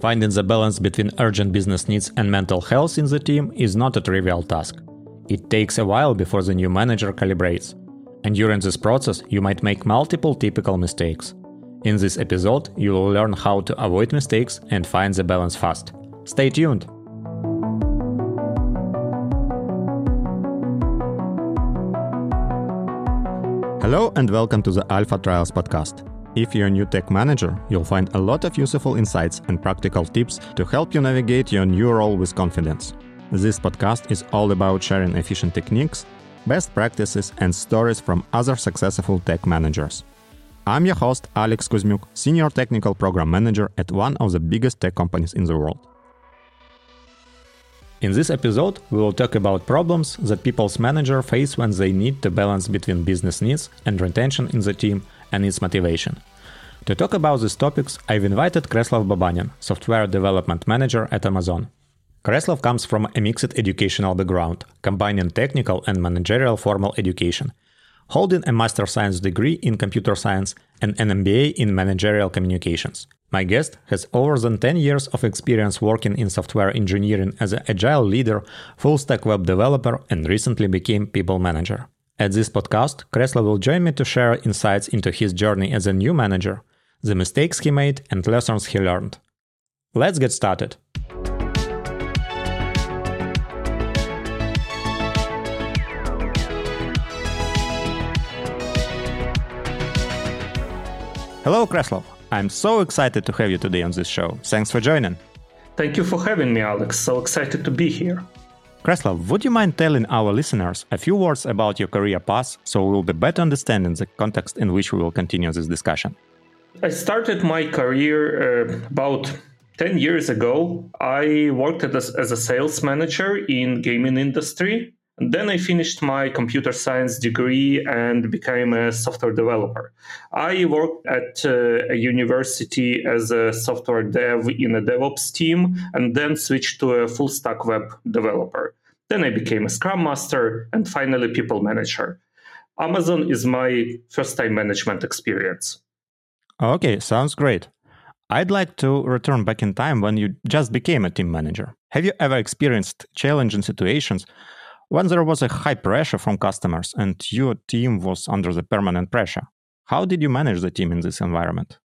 Finding the balance between urgent business needs and mental health in the team is not a trivial task. It takes a while before the new manager calibrates. And during this process, you might make multiple typical mistakes. In this episode, you will learn how to avoid mistakes and find the balance fast. Stay tuned! Hello and welcome to the Alpha Trials podcast. If you're a new tech manager, you'll find a lot of useful insights and practical tips to help you navigate your new role with confidence. This podcast is all about sharing efficient techniques, best practices, and stories from other successful tech managers. I'm your host, Alex Kuzmiuk, Senior Technical Program Manager at one of the biggest tech companies in the world. In this episode, we will talk about problems that people's manager face when they need to balance between business needs and retention in the team and its motivation. To talk about these topics, I've invited Kreslav Babanin, software development manager at Amazon. Kreslav comes from a mixed educational background, combining technical and managerial formal education, holding a master science degree in computer science and an MBA in managerial communications. My guest has over than 10 years of experience working in software engineering as an agile leader, full stack web developer, and recently became people manager. At this podcast, Kreslav will join me to share insights into his journey as a new manager, the mistakes he made, and lessons he learned. Let's get started. Hello, Kreslav. I'm so excited to have you today on this show. Thanks for joining. Thank you for having me, Alex. So excited to be here. Kreslav, would you mind telling our listeners a few words about your career path so we will be better understanding the context in which we will continue this discussion? I started my career uh, about 10 years ago. I worked as, as a sales manager in gaming industry and then I finished my computer science degree and became a software developer. I worked at uh, a university as a software dev in a DevOps team and then switched to a full stack web developer. Then I became a scrum master and finally people manager. Amazon is my first time management experience. Okay, sounds great. I'd like to return back in time when you just became a team manager. Have you ever experienced challenging situations when there was a high pressure from customers and your team was under the permanent pressure. How did you manage the team in this environment?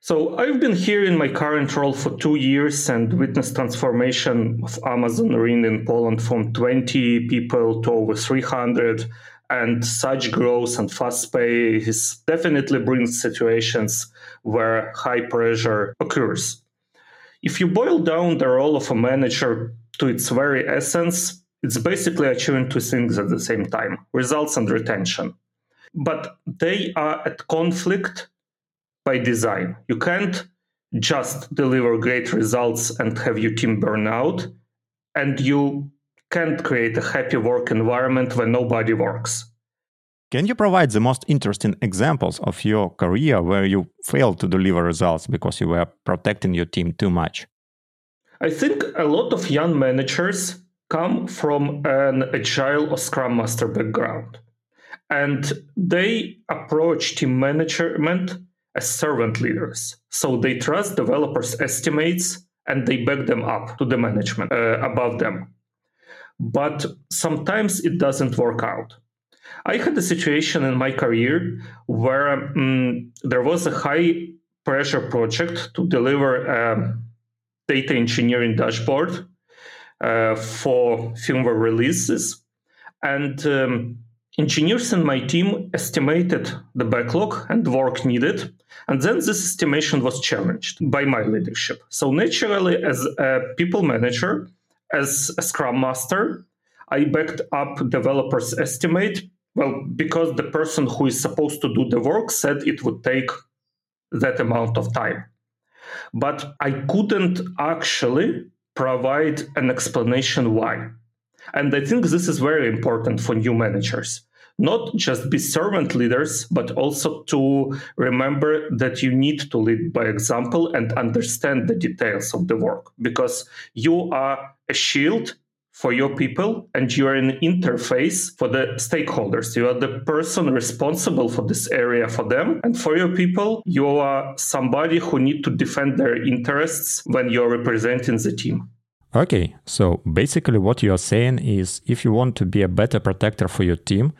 So I've been here in my current role for two years and witnessed transformation of Amazon Ring in Poland from 20 people to over 300. And such growth and fast pace definitely brings situations where high pressure occurs. If you boil down the role of a manager to its very essence, it's basically achieving two things at the same time results and retention. But they are at conflict by design. You can't just deliver great results and have your team burn out, and you can't create a happy work environment where nobody works. Can you provide the most interesting examples of your career where you failed to deliver results because you were protecting your team too much? I think a lot of young managers come from an agile or scrum master background. And they approach team management as servant leaders. So they trust developers estimates and they back them up to the management uh, above them. But sometimes it doesn't work out. I had a situation in my career where um, there was a high pressure project to deliver a data engineering dashboard for firmware releases. And um, engineers in my team estimated the backlog and work needed. And then this estimation was challenged by my leadership. So, naturally, as a people manager, as a scrum master, I backed up developers' estimate. Well, because the person who is supposed to do the work said it would take that amount of time. But I couldn't actually provide an explanation why. And I think this is very important for new managers. Not just be servant leaders, but also to remember that you need to lead by example and understand the details of the work because you are a shield for your people and you're an interface for the stakeholders. You are the person responsible for this area for them. And for your people, you are somebody who need to defend their interests when you're representing the team. Okay, so basically what you're saying is if you want to be a better protector for your team,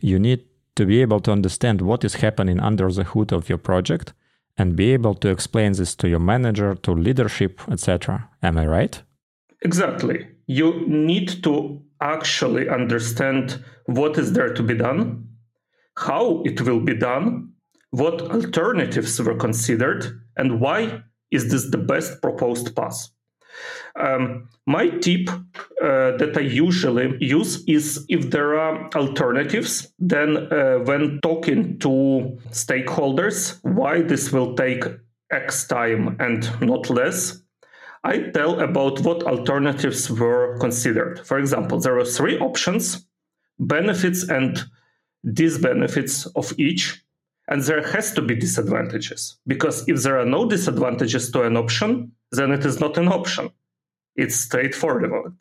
you need to be able to understand what is happening under the hood of your project and be able to explain this to your manager, to leadership, etc. Am I right? Exactly you need to actually understand what is there to be done, how it will be done, what alternatives were considered, and why is this the best proposed path. Um, my tip uh, that I usually use is if there are alternatives, then uh, when talking to stakeholders, why this will take X time and not less, I tell about what alternatives were considered. For example, there are three options benefits and disbenefits of each. And there has to be disadvantages because if there are no disadvantages to an option, then it is not an option. It's straightforward.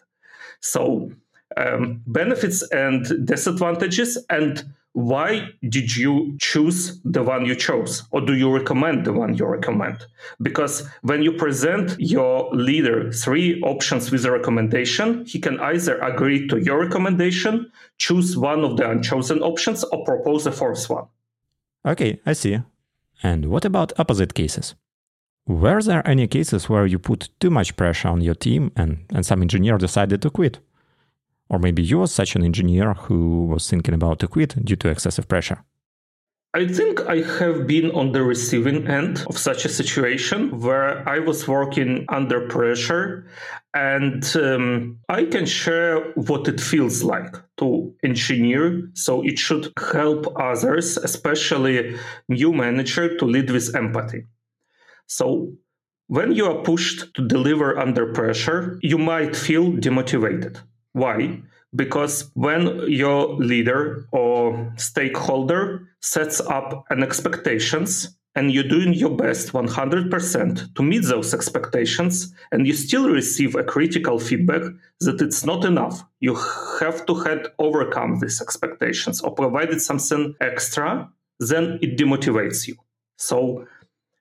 So, um, benefits and disadvantages, and why did you choose the one you chose? Or do you recommend the one you recommend? Because when you present your leader three options with a recommendation he can either agree to your recommendation choose one of the unchosen options or propose a fourth one. Okay i see. And what about opposite cases? Were there any cases where you put too much pressure on your team and, and some engineer decided to quit or maybe you were such an engineer who was thinking about to quit due to excessive pressure. I think I have been on the receiving end of such a situation where I was working under pressure, and um, I can share what it feels like to engineer. So it should help others, especially new manager, to lead with empathy. So when you are pushed to deliver under pressure, you might feel demotivated. Why? Because when your leader or stakeholder sets up an expectations and you're doing your best 100% to meet those expectations and you still receive a critical feedback that it's not enough you have to had overcome these expectations or provided something extra then it demotivates you so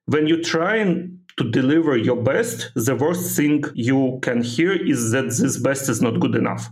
when you try and to deliver your best, the worst thing you can hear is that this best is not good enough.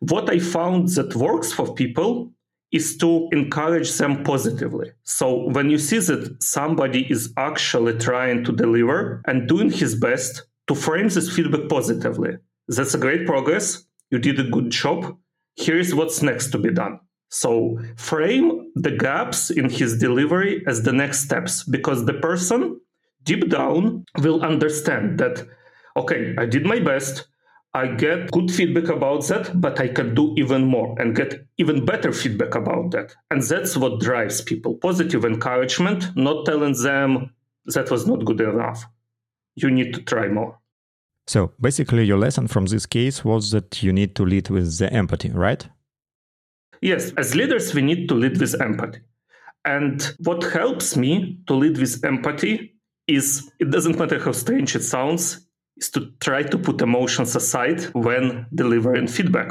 What I found that works for people is to encourage them positively. So when you see that somebody is actually trying to deliver and doing his best to frame this feedback positively, that's a great progress. You did a good job. Here's what's next to be done. So frame the gaps in his delivery as the next steps because the person deep down will understand that, okay, I did my best. I get good feedback about that, but I can do even more and get even better feedback about that. And that's what drives people positive encouragement, not telling them that was not good enough. You need to try more. So basically, your lesson from this case was that you need to lead with the empathy, right? Yes, as leaders, we need to lead with empathy. And what helps me to lead with empathy is it doesn't matter how strange it sounds, is to try to put emotions aside when delivering feedback.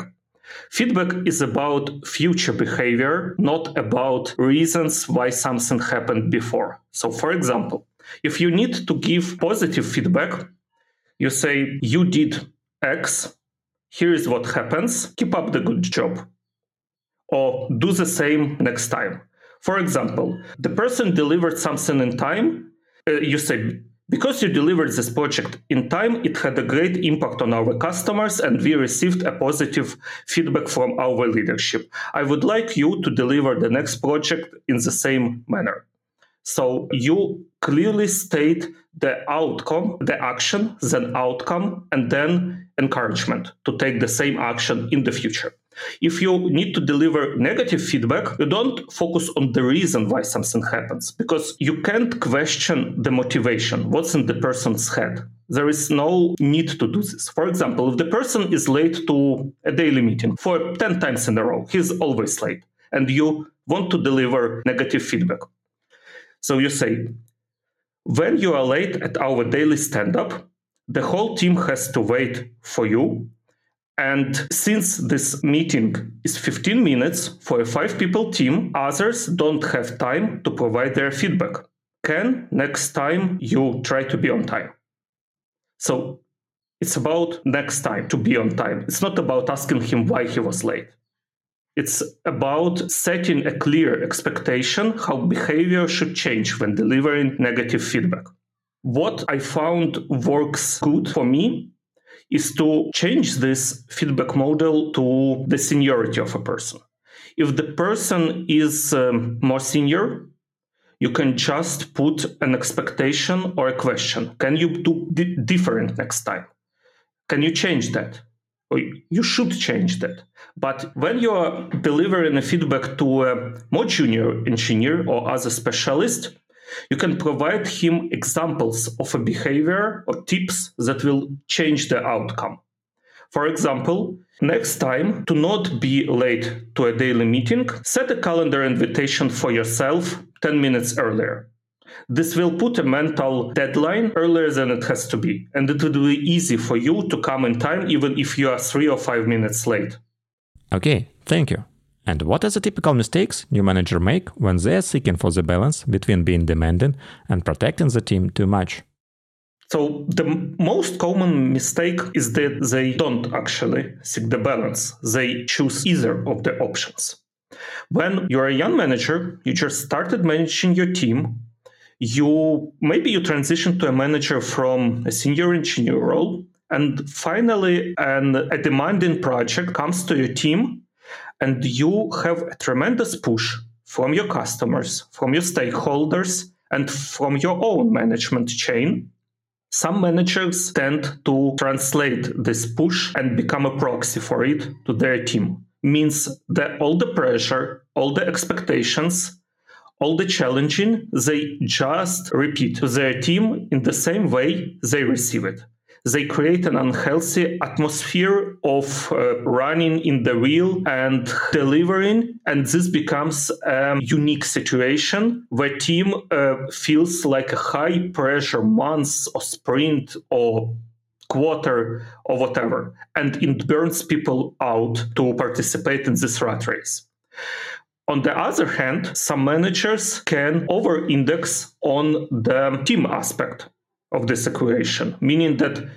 Feedback is about future behavior, not about reasons why something happened before. So, for example, if you need to give positive feedback, you say, You did X, here is what happens, keep up the good job. Or do the same next time. For example, the person delivered something in time, Uh, you say, because you delivered this project in time, it had a great impact on our customers and we received a positive feedback from our leadership. I would like you to deliver the next project in the same manner. So you clearly state the outcome, the action, then outcome, and then encouragement to take the same action in the future. If you need to deliver negative feedback, you don't focus on the reason why something happens because you can't question the motivation, what's in the person's head. There is no need to do this. For example, if the person is late to a daily meeting for 10 times in a row, he's always late, and you want to deliver negative feedback. So you say, when you are late at our daily stand up, the whole team has to wait for you And since this meeting is 15 minutes for a five people team, others don't have time to provide their feedback. Can next time you try to be on time? So it's about next time to be on time. It's not about asking him why he was late. It's about setting a clear expectation how behavior should change when delivering negative feedback. What I found works good for me is to change this feedback model to the seniority of a person. If the person is um, more senior, you can just put an expectation or a question. Can you do d- different next time? Can you change that? Or you should change that. But when you are delivering a feedback to a more junior engineer or other specialist, you can provide him examples of a behavior or tips that will change the outcome. For example, next time to not be late to a daily meeting, set a calendar invitation for yourself 10 minutes earlier. This will put a mental deadline earlier than it has to be, and it will be easy for you to come in time even if you are three or five minutes late. Okay, thank you. And what are the typical mistakes new manager make when they are seeking for the balance between being demanding and protecting the team too much? So the most common mistake is that they don't actually seek the balance. They choose either of the options. When you're a young manager, you just started managing your team, you maybe you transition to a manager from a senior engineer role, and finally an, a demanding project comes to your team and you have a tremendous push from your customers, from your stakeholders, and from your own management chain. Some managers tend to translate this push and become a proxy for it to their team. Means that all the pressure, all the expectations, all the challenging, they just repeat to their team in the same way they receive it they create an unhealthy atmosphere of uh, running in the wheel and delivering and this becomes a unique situation where team uh, feels like a high pressure month or sprint or quarter or whatever and it burns people out to participate in this rat race. On the other hand, some managers can over index on the team aspect of this equation, meaning that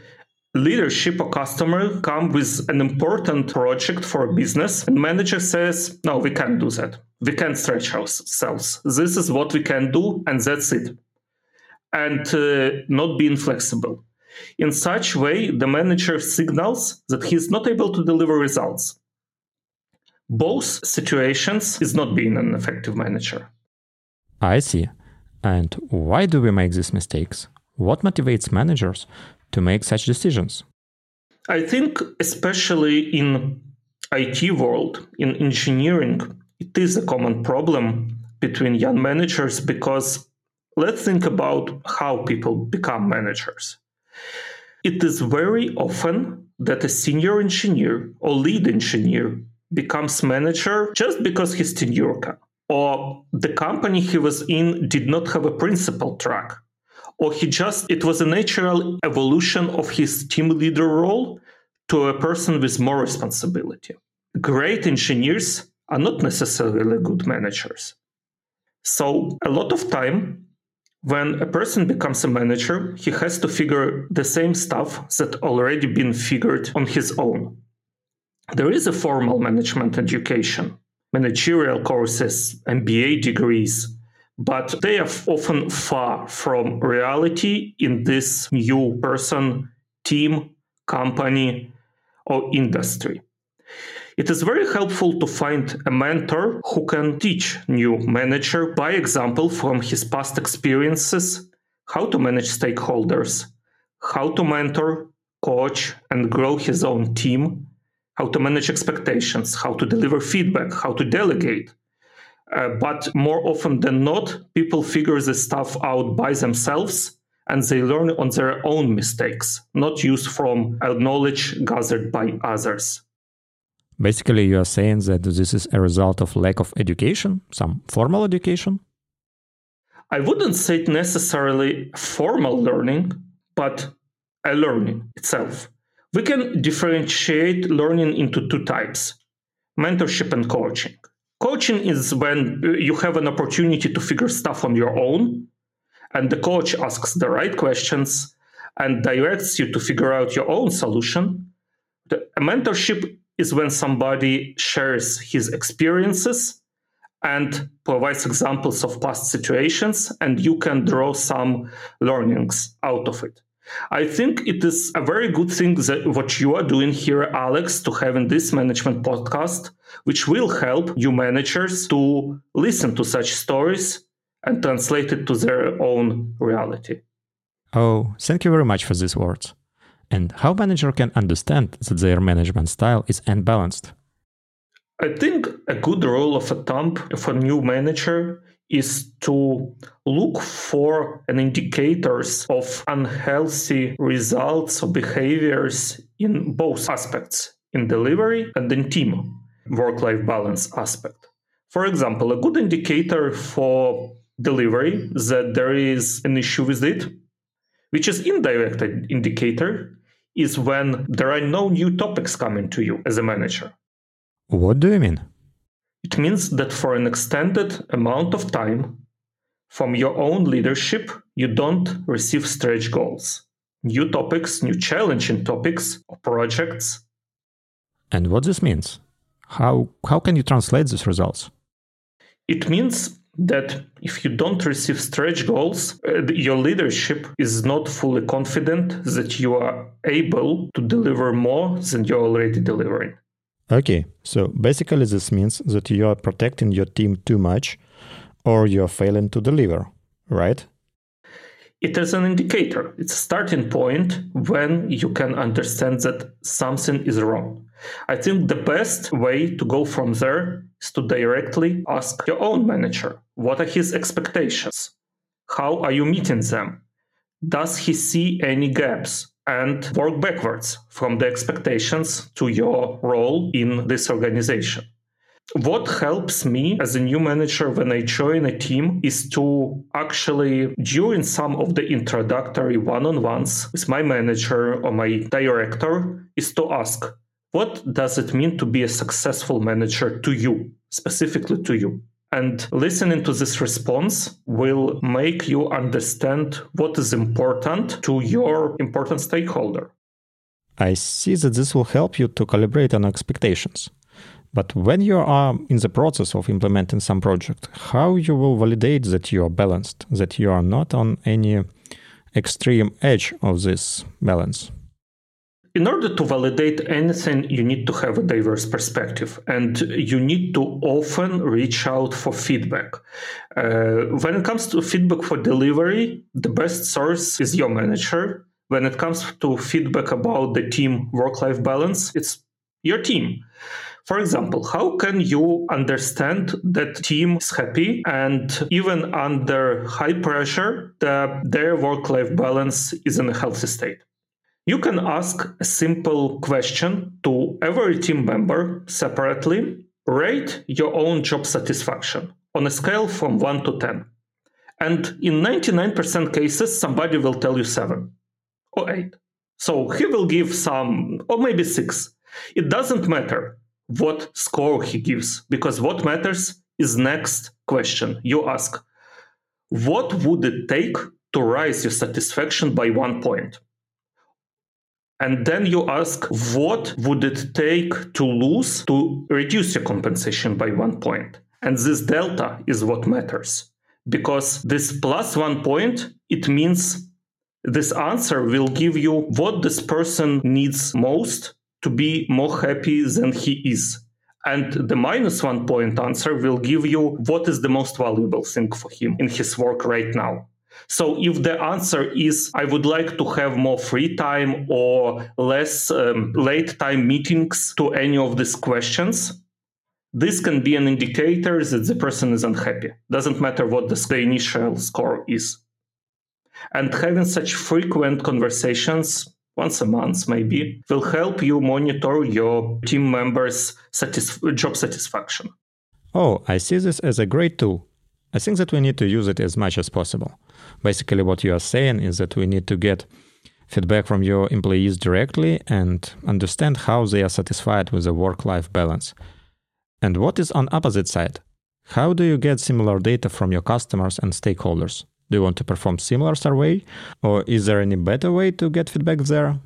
leadership or customer come with an important project for a business and manager says no we can't do that. We can't stretch ourselves. This is what we can do and that's it. And uh, not being flexible. In such way the manager signals that he's not able to deliver results. Both situations is not being an effective manager. I see. And why do we make these mistakes what motivates managers to make such decisions? I think, especially in IT world, in engineering, it is a common problem between young managers because let's think about how people become managers. It is very often that a senior engineer or lead engineer becomes manager just because he's tenure or the company he was in did not have a principal track or he just it was a natural evolution of his team leader role to a person with more responsibility. Great engineers are not necessarily good managers. So a lot of time when a person becomes a manager he has to figure the same stuff that already been figured on his own. There is a formal management education managerial courses mba degrees but they are often far from reality in this new person, team, company, or industry. It is very helpful to find a mentor who can teach new manager by example from his past experiences how to manage stakeholders, how to mentor, coach and grow his own team, how to manage expectations, how to deliver feedback, how to delegate, uh, but more often than not, people figure this stuff out by themselves and they learn on their own mistakes, not use from uh, knowledge gathered by others. Basically, you are saying that this is a result of lack of education, some formal education? I wouldn't say it necessarily formal learning, but a learning itself. We can differentiate learning into two types mentorship and coaching. Coaching is when uh, you have an opportunity to figure stuff on your own, and the coach asks the right questions and directs you to figure out your own solution. The mentorship is when somebody shares his experiences and provides examples of past situations, and you can draw some learnings out of it. I think it is a very good thing that what you are doing here, Alex, to having this management podcast, which will help you managers to listen to such stories and translate it to their own reality. Oh, thank you very much for these words. And how manager can understand that their management style is unbalanced? I think a good rule of a thumb for a new manager is to look for an indicators of unhealthy results or behaviors in both aspects in delivery and in team work-life balance aspect for example a good indicator for delivery that there is an issue with it which is indirect indicator is when there are no new topics coming to you as a manager what do you mean? It means that for an extended amount of time, from your own leadership, you don't receive stretch goals, new topics, new challenging topics or projects. And what this means? How, how can you translate these results? It means that if you don't receive stretch goals, uh, your leadership is not fully confident that you are able to deliver more than you're already delivering. Okay, so basically this means that you are protecting your team too much or you're failing to deliver, right? It is an indicator. It's a starting point when you can understand that something is wrong. I think the best way to go from there is to directly ask your own manager what are his expectations? How are you meeting them? Does he see any gaps? And work backwards from the expectations to your role in this organization. What helps me as a new manager when I join a team is to actually, during some of the introductory one on ones with my manager or my director, is to ask, what does it mean to be a successful manager to you, specifically to you? And listening to this response will make you understand what is important to your important stakeholder. I see that this will help you to calibrate on expectations. But when you are in the process of implementing some project, how you will validate that you are balanced, that you are not on any extreme edge of this balance? In order to validate anything, you need to have a diverse perspective and you need to often reach out for feedback. Uh, when it comes to feedback for delivery, the best source is your manager. When it comes to feedback about the team work life balance, it's your team. For example, how can you understand that team is happy and even under high pressure, that their work life balance is in a healthy state? You can ask a simple question to every team member separately. Rate your own job satisfaction on a scale from 1 to 10. And in 99% cases, somebody will tell you 7 or 8. So he will give some, or maybe 6. It doesn't matter what score he gives, because what matters is next question. You ask, what would it take to rise your satisfaction by one point? And then you ask, what would it take to lose to reduce your compensation by one point? And this delta is what matters. Because this plus one point, it means this answer will give you what this person needs most to be more happy than he is. And the minus one point answer will give you what is the most valuable thing for him in his work right now. So if the answer is I would like to have more free time or less um, late time meetings to any of these questions, this can be an indicator that the person is unhappy. Doesn't matter what the, initial score is. And having such frequent conversations once a month maybe will help you monitor your team members satis- job satisfaction oh i see this as a great tool i think that we need to use it as much as possible Basically, what you are saying is that we need to get feedback from your employees directly and understand how they are satisfied with the work life balance. And what is on opposite side? How do you get similar data from your customers and stakeholders? Do you want to perform similar survey or is there any better way to get feedback there?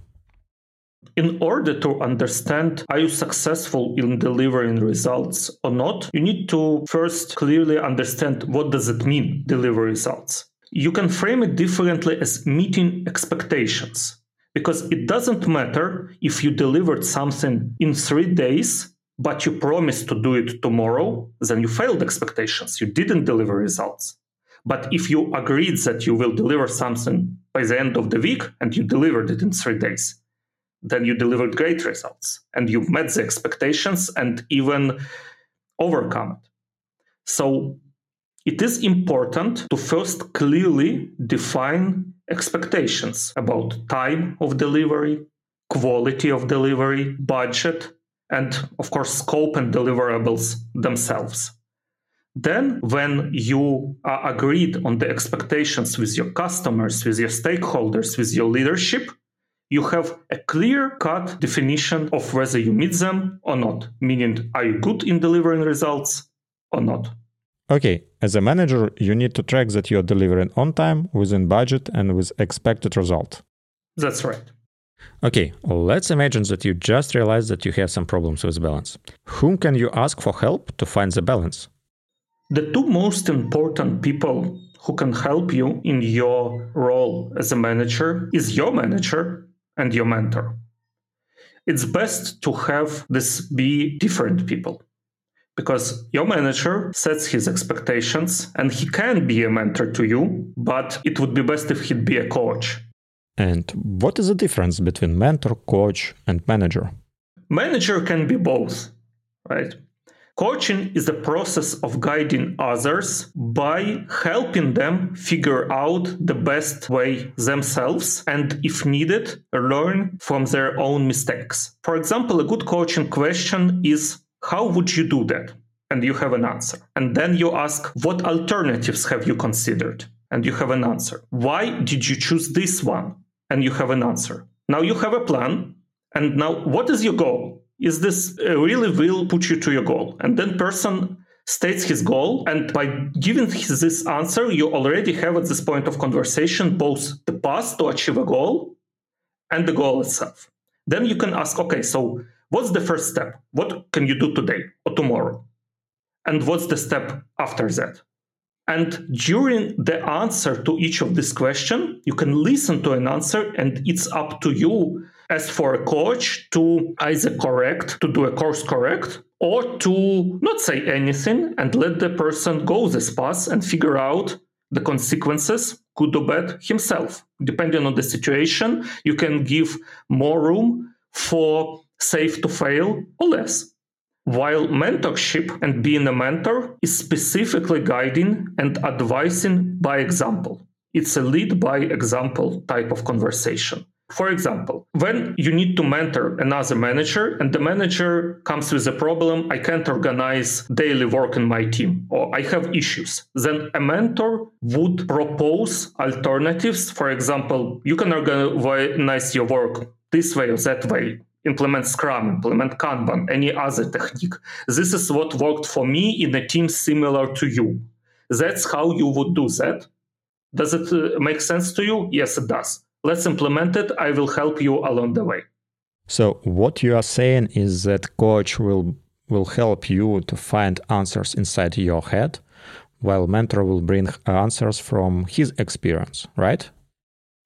In order to understand are you successful in delivering results or not, you need to first clearly understand what does it mean deliver results. You can frame it differently as meeting expectations because it doesn't matter if you delivered something in 3 days but you promised to do it tomorrow, then you failed expectations. You didn't deliver results. But if you agreed that you will deliver something by the end of the week and you delivered it in three days, then you delivered great results and you've met the expectations and even overcome it. So it is important to first clearly define expectations about time of delivery, quality of delivery, budget, and of course, scope and deliverables themselves. Then, when you are agreed on the expectations with your customers, with your stakeholders, with your leadership, you have a clear cut definition of whether you meet them or not, meaning, are you good in delivering results or not? Okay, as a manager, you need to track that you're delivering on time, within budget, and with expected result. That's right. Okay, let's imagine that you just realized that you have some problems with balance. Whom can you ask for help to find the balance? The two most important people who can help you in your role as a manager is your manager and your mentor. It's best to have this be different people because your manager sets his expectations and he can be a mentor to you, but it would be best if he'd be a coach. And what is the difference between mentor, coach, and manager? Manager can be both, right? Coaching is the process of guiding others by helping them figure out the best way themselves and, if needed, learn from their own mistakes. For example, a good coaching question is How would you do that? And you have an answer. And then you ask, What alternatives have you considered? And you have an answer. Why did you choose this one? And you have an answer. Now you have a plan. And now, what is your goal? Is this uh, really will put you to your goal. And then person states his goal and by giving his, this answer you already have at this point of conversation both the path to achieve a goal and the goal itself. Then you can ask okay so what's the first step? What can you do today or tomorrow? And what's the step after that? And during the answer to each of these questions you can listen to an answer and it's up to you as for a coach to either correct, to do a course correct, or to not say anything and let the person go this path and figure out the consequences, good or bad, himself. Depending on the situation, you can give more room for safe to fail or less. While mentorship and being a mentor is specifically guiding and advising by example. It's a lead by example type of conversation. For example, when you need to mentor another manager and the manager comes with a problem, I can't organize daily work in my team or I have issues, then a mentor would propose alternatives. For example, you can organize your work this way or that way. Implement Scrum, implement Kanban, any other technique. This is what worked for me in a team similar to you. That's how you would do that. Does it uh, make sense to you? Yes, it does let's implement it. I will help you along the way. So what you are saying is that coach will will help you to find answers inside your head, while mentor will bring answers from his experience, right?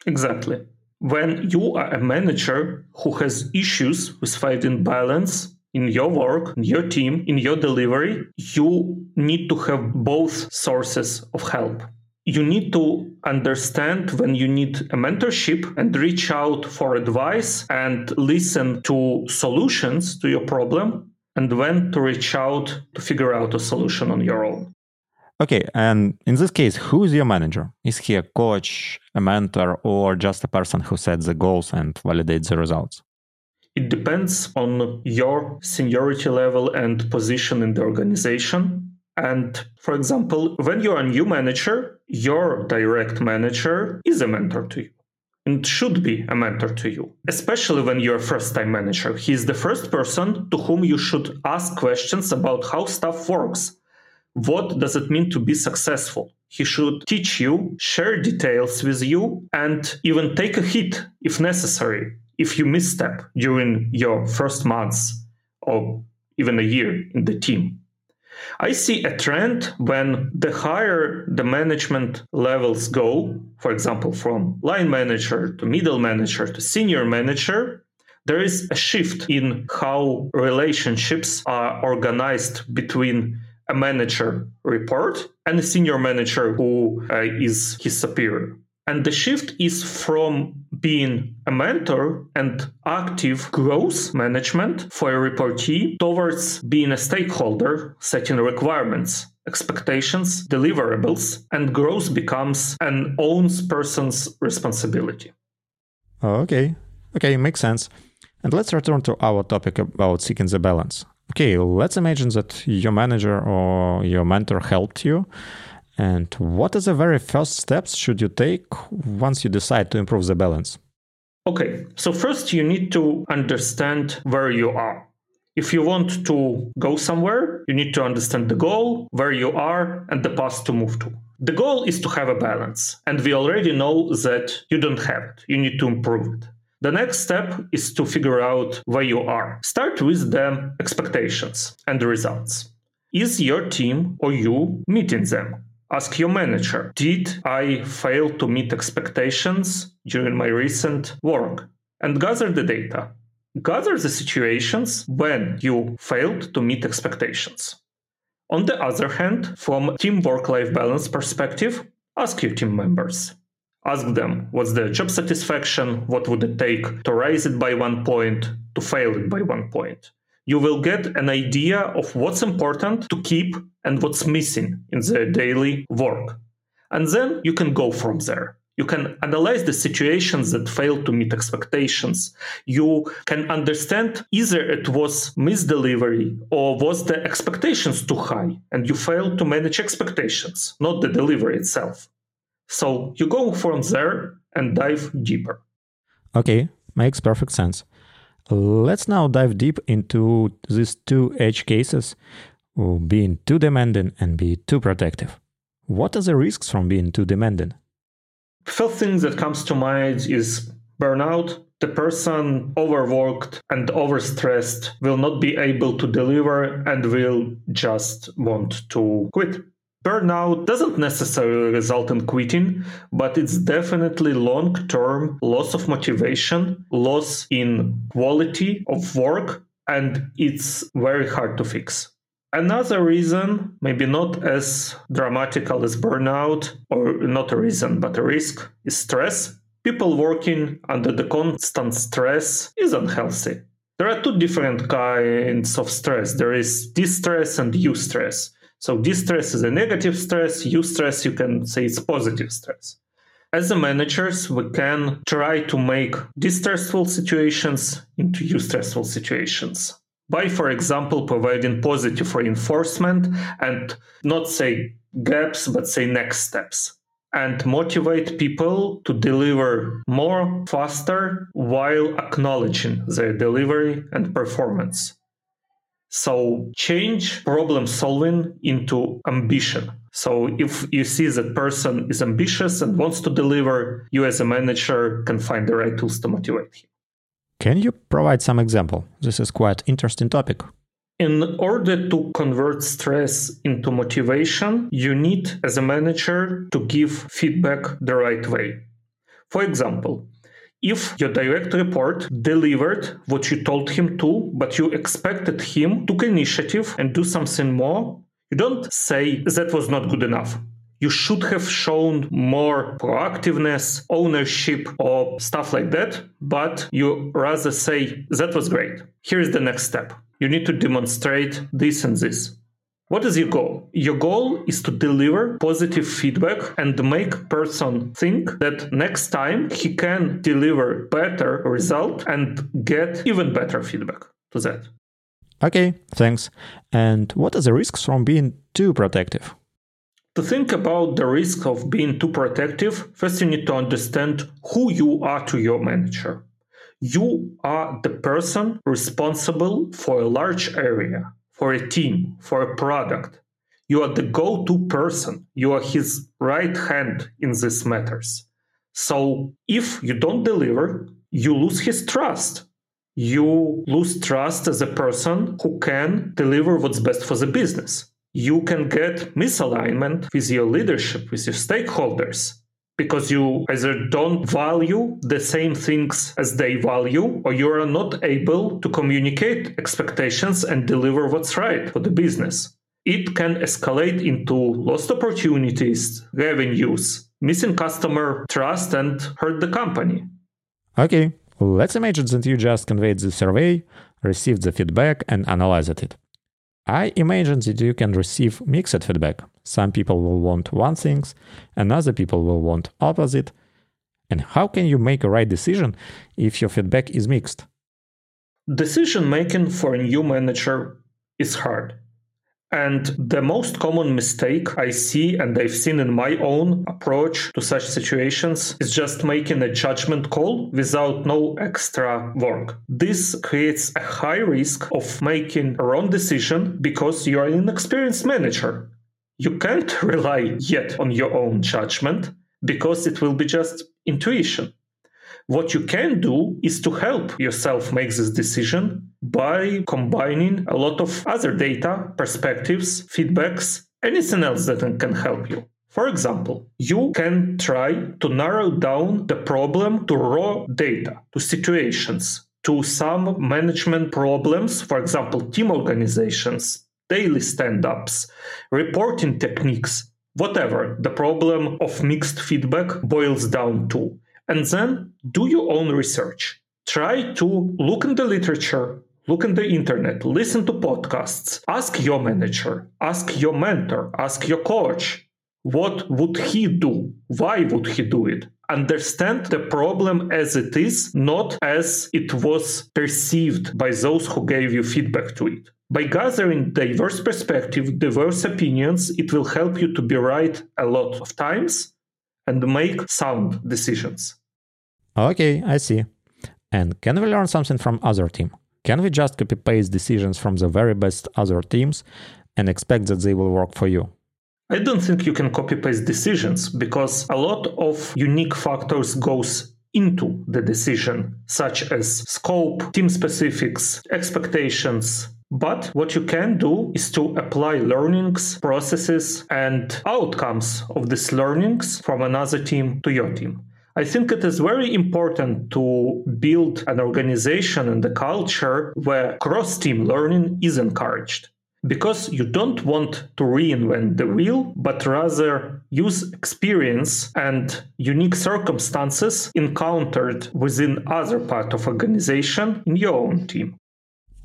Exactly. When you are a manager who has issues with finding balance in your work, in your team, in your delivery, you need to have both sources of help you need to understand when you need a mentorship and reach out for advice and listen to solutions to your problem and when to reach out to figure out a solution on your own. Okay, and in this case, who is your manager? Is he a coach, a mentor, or just a person who sets the goals and validates the results? It depends on your seniority level and position in the organization. And for example, when you're a new manager, your direct manager is a mentor to you. and should be a mentor to you, especially when you're a first time manager. He's the first person to whom you should ask questions about how stuff works. What does it mean to be successful? He should teach you, share details with you, and even take a hit if necessary if you misstep during your first months or even a year in the team. I see a trend when the higher the management levels go, for example, from line manager to middle manager to senior manager, there is a shift in how relationships are organized between a manager report and a senior manager who uh, is his superior. And the shift is from being a mentor and active growth management for a reportee towards being a stakeholder, setting requirements, expectations, deliverables, and growth becomes an own person's responsibility. Oh, okay, okay, makes sense. And let's return to our topic about seeking the balance. Okay, let's imagine that your manager or your mentor helped you and what are the very first steps should you take once you decide to improve the balance? Okay, so first you need to understand where you are. If you want to go somewhere, you need to understand the goal, where you are, and the path to move to. The goal is to have a balance, and we already know that you don't have it. You need to improve it. The next step is to figure out where you are. Start with the expectations and the results. Is your team or you meeting them? Ask your manager Did I fail to meet expectations during my recent work? And gather the data. Gather the situations when you failed to meet expectations. On the other hand, from team work life balance perspective, ask your team members. Ask them what's their job satisfaction, what would it take to raise it by one point, to fail it by one point you will get an idea of what's important to keep and what's missing in the daily work. And then you can go from there. You can analyze the situations that failed to meet expectations. You can understand either it was misdelivery or was the expectations too high and you failed to manage expectations, not the delivery itself. So you go from there and dive deeper. Okay, makes perfect sense. Let's now dive deep into these two edge cases uh, being too demanding and being too protective. What are the risks from being too demanding? First thing that comes to mind is burnout. The person overworked and overstressed will not be able to deliver and will just want to quit. Burnout doesn't necessarily result in quitting, but it's definitely long term loss of motivation, loss in quality of work, and it's very hard to fix. Another reason, maybe not as dramatical as burnout, or not a reason, but a risk, is stress. People working under the constant stress is unhealthy. There are two different kinds of stress there is distress and eustress. So distress is a negative stress, eustress, you can say it's positive stress. As the managers, we can try to make distressful situations into eustressful situations by, for example, providing positive reinforcement and not say gaps, but say next steps and motivate people to deliver more faster while acknowledging their delivery and performance. So change problem solving into ambition. So if you see that person is ambitious and wants to deliver, you as a manager can find the right tools to motivate him. Can you provide some example? This is quite interesting topic. In order to convert stress into motivation, you need as a manager to give feedback the right way. For example, if your direct report delivered what you told him to, but you expected him to take initiative and do something more, you don't say that was not good enough. You should have shown more proactiveness, ownership, or stuff like that, but you rather say that was great. Here's the next step. You need to demonstrate this and this. What is your goal? Your goal is to deliver positive feedback and make person think that next time he can deliver better result and get even better feedback to that. Okay, thanks. And what are the risks from being too protective? To think about the risk of being too protective, first you need to understand who you are to your manager. You are the person responsible for a large area, for a team, for a product. You are the go to person. You are his right hand in these matters. So if you don't deliver, you lose his trust. You lose trust as a person who can deliver what's best for the business. You can get misalignment with your leadership, with your stakeholders, because you either don't value the same things as they value, or you are not able to communicate expectations and deliver what's right for the business. It can escalate into lost opportunities, revenues, missing customer trust, and hurt the company. Okay, let's imagine that you just conveyed the survey, received the feedback, and analyzed it. I imagine that you can receive mixed feedback. Some people will want one things, and other people will want opposite. And how can you make a right decision if your feedback is mixed? Decision making for a new manager is hard. And the most common mistake I see and I've seen in my own approach to such situations is just making a judgment call without no extra work. This creates a high risk of making a wrong decision because you are an inexperienced manager. You can't rely yet on your own judgment because it will be just intuition. What you can do is to help yourself make this decision by combining a lot of other data, perspectives, feedbacks, anything else that can help you. For example, you can try to narrow down the problem to raw data, to situations, to some management problems, for example, team organizations, daily stand ups, reporting techniques, whatever the problem of mixed feedback boils down to and then do your own research. Try to look in the literature, look in the internet, listen to podcasts, ask your manager, ask your mentor, ask your coach. What would he do? Why would he do it? Understand the problem as it is, not as it was perceived by those who gave you feedback to it. By gathering diverse perspective, diverse opinions, it will help you to be right a lot of times and make sound decisions. Okay, I see. And can we learn something from other team? Can we just copy paste decisions from the very best other teams and expect that they will work for you? I don't think you can copy paste decisions because a lot of unique factors goes into the decision such as scope, team specifics, expectations, but what you can do is to apply learnings, processes, and outcomes of these learnings from another team to your team. I think it is very important to build an organization and a culture where cross team learning is encouraged. Because you don't want to reinvent the wheel, but rather use experience and unique circumstances encountered within other part of organization in your own team.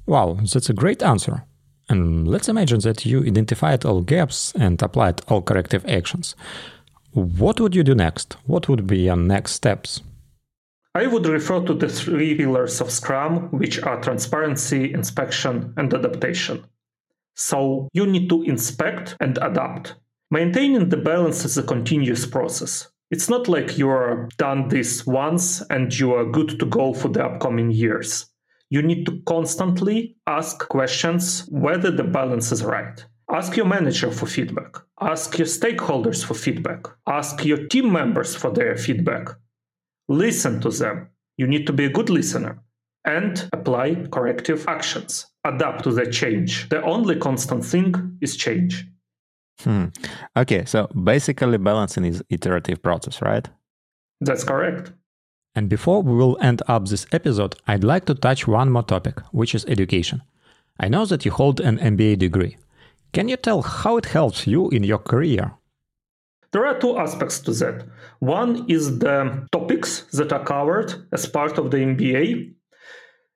Wow, that's a great answer. And let's imagine that you identified all gaps and applied all corrective actions. What would you do next? What would be your next steps? I would refer to the three pillars of Scrum, which are transparency, inspection, and adaptation. So you need to inspect and adapt. Maintaining the balance is a continuous process. It's not like you are done this once and you are good to go for the upcoming years you need to constantly ask questions whether the balance is right. Ask your manager for feedback. Ask your stakeholders for feedback. Ask your team members for their feedback. Listen to them. You need to be a good listener and apply corrective actions. Adapt to the change. The only constant thing is change. Hmm. Okay, so basically balancing is iterative process, right? That's correct. And before we will end up this episode, I'd like to touch one more topic, which is education. I know that you hold an MBA degree. Can you tell how it helps you in your career? There are two aspects to that. One is the topics that are covered as part of the MBA.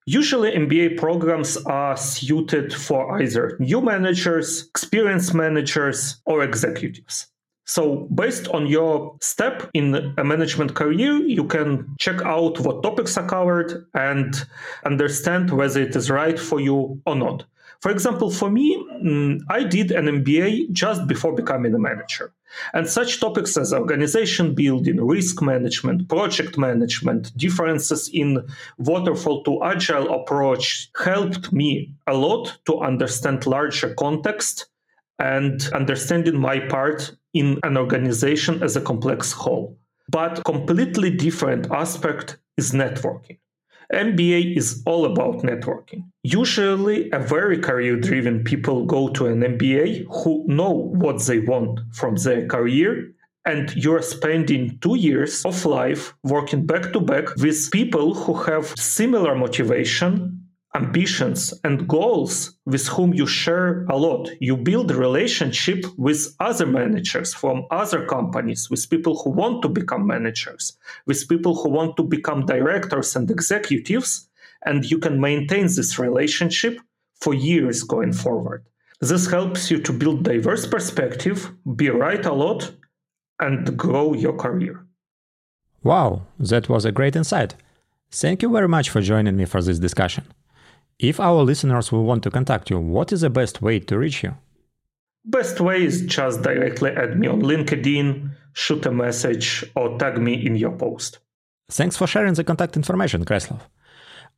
Usually, MBA programs are suited for either new managers, experienced managers, or executives. So, based on your step in a management career, you can check out what topics are covered and understand whether it is right for you or not. For example, for me, Mm, I did an MBA just before becoming a manager. And such topics as organization building, risk management, project management, differences in waterfall to agile approach helped me a lot to understand larger context and understanding my part in an organization as a complex whole. But completely different aspect is networking. MBA is all about networking. Usually, a very career driven people go to an MBA who know what they want from their career and you're spending two years of life working back to back with people who have similar motivation ambitions and goals with whom you share a lot. You build relationship with other managers from other companies, with people who want to become managers, with people who want to become directors and executives, and you can maintain this relationship for years going forward. This helps you to build diverse perspective, be right a lot, and grow your career. Wow, that was a great insight. Thank you very much for joining me for this discussion. If our listeners will want to contact you, what is the best way to reach you? Best way is just directly add me on LinkedIn, shoot a message, or tag me in your post. Thanks for sharing the contact information, Kreslav.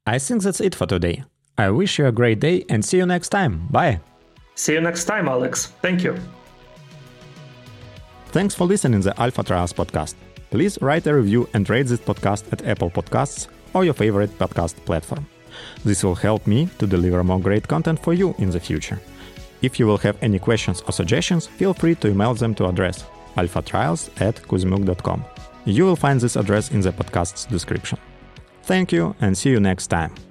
I think that's it for today. I wish you a great day and see you next time. Bye. See you next time, Alex. Thank you. Thanks for listening to the Alpha Trials podcast. Please write a review and rate this podcast at Apple Podcasts or your favorite podcast platform. This will help me to deliver more great content for you in the future. If you will have any questions or suggestions, feel free to email them to address alphatrials at kuzmuk.com. You will find this address in the podcast's description. Thank you and see you next time.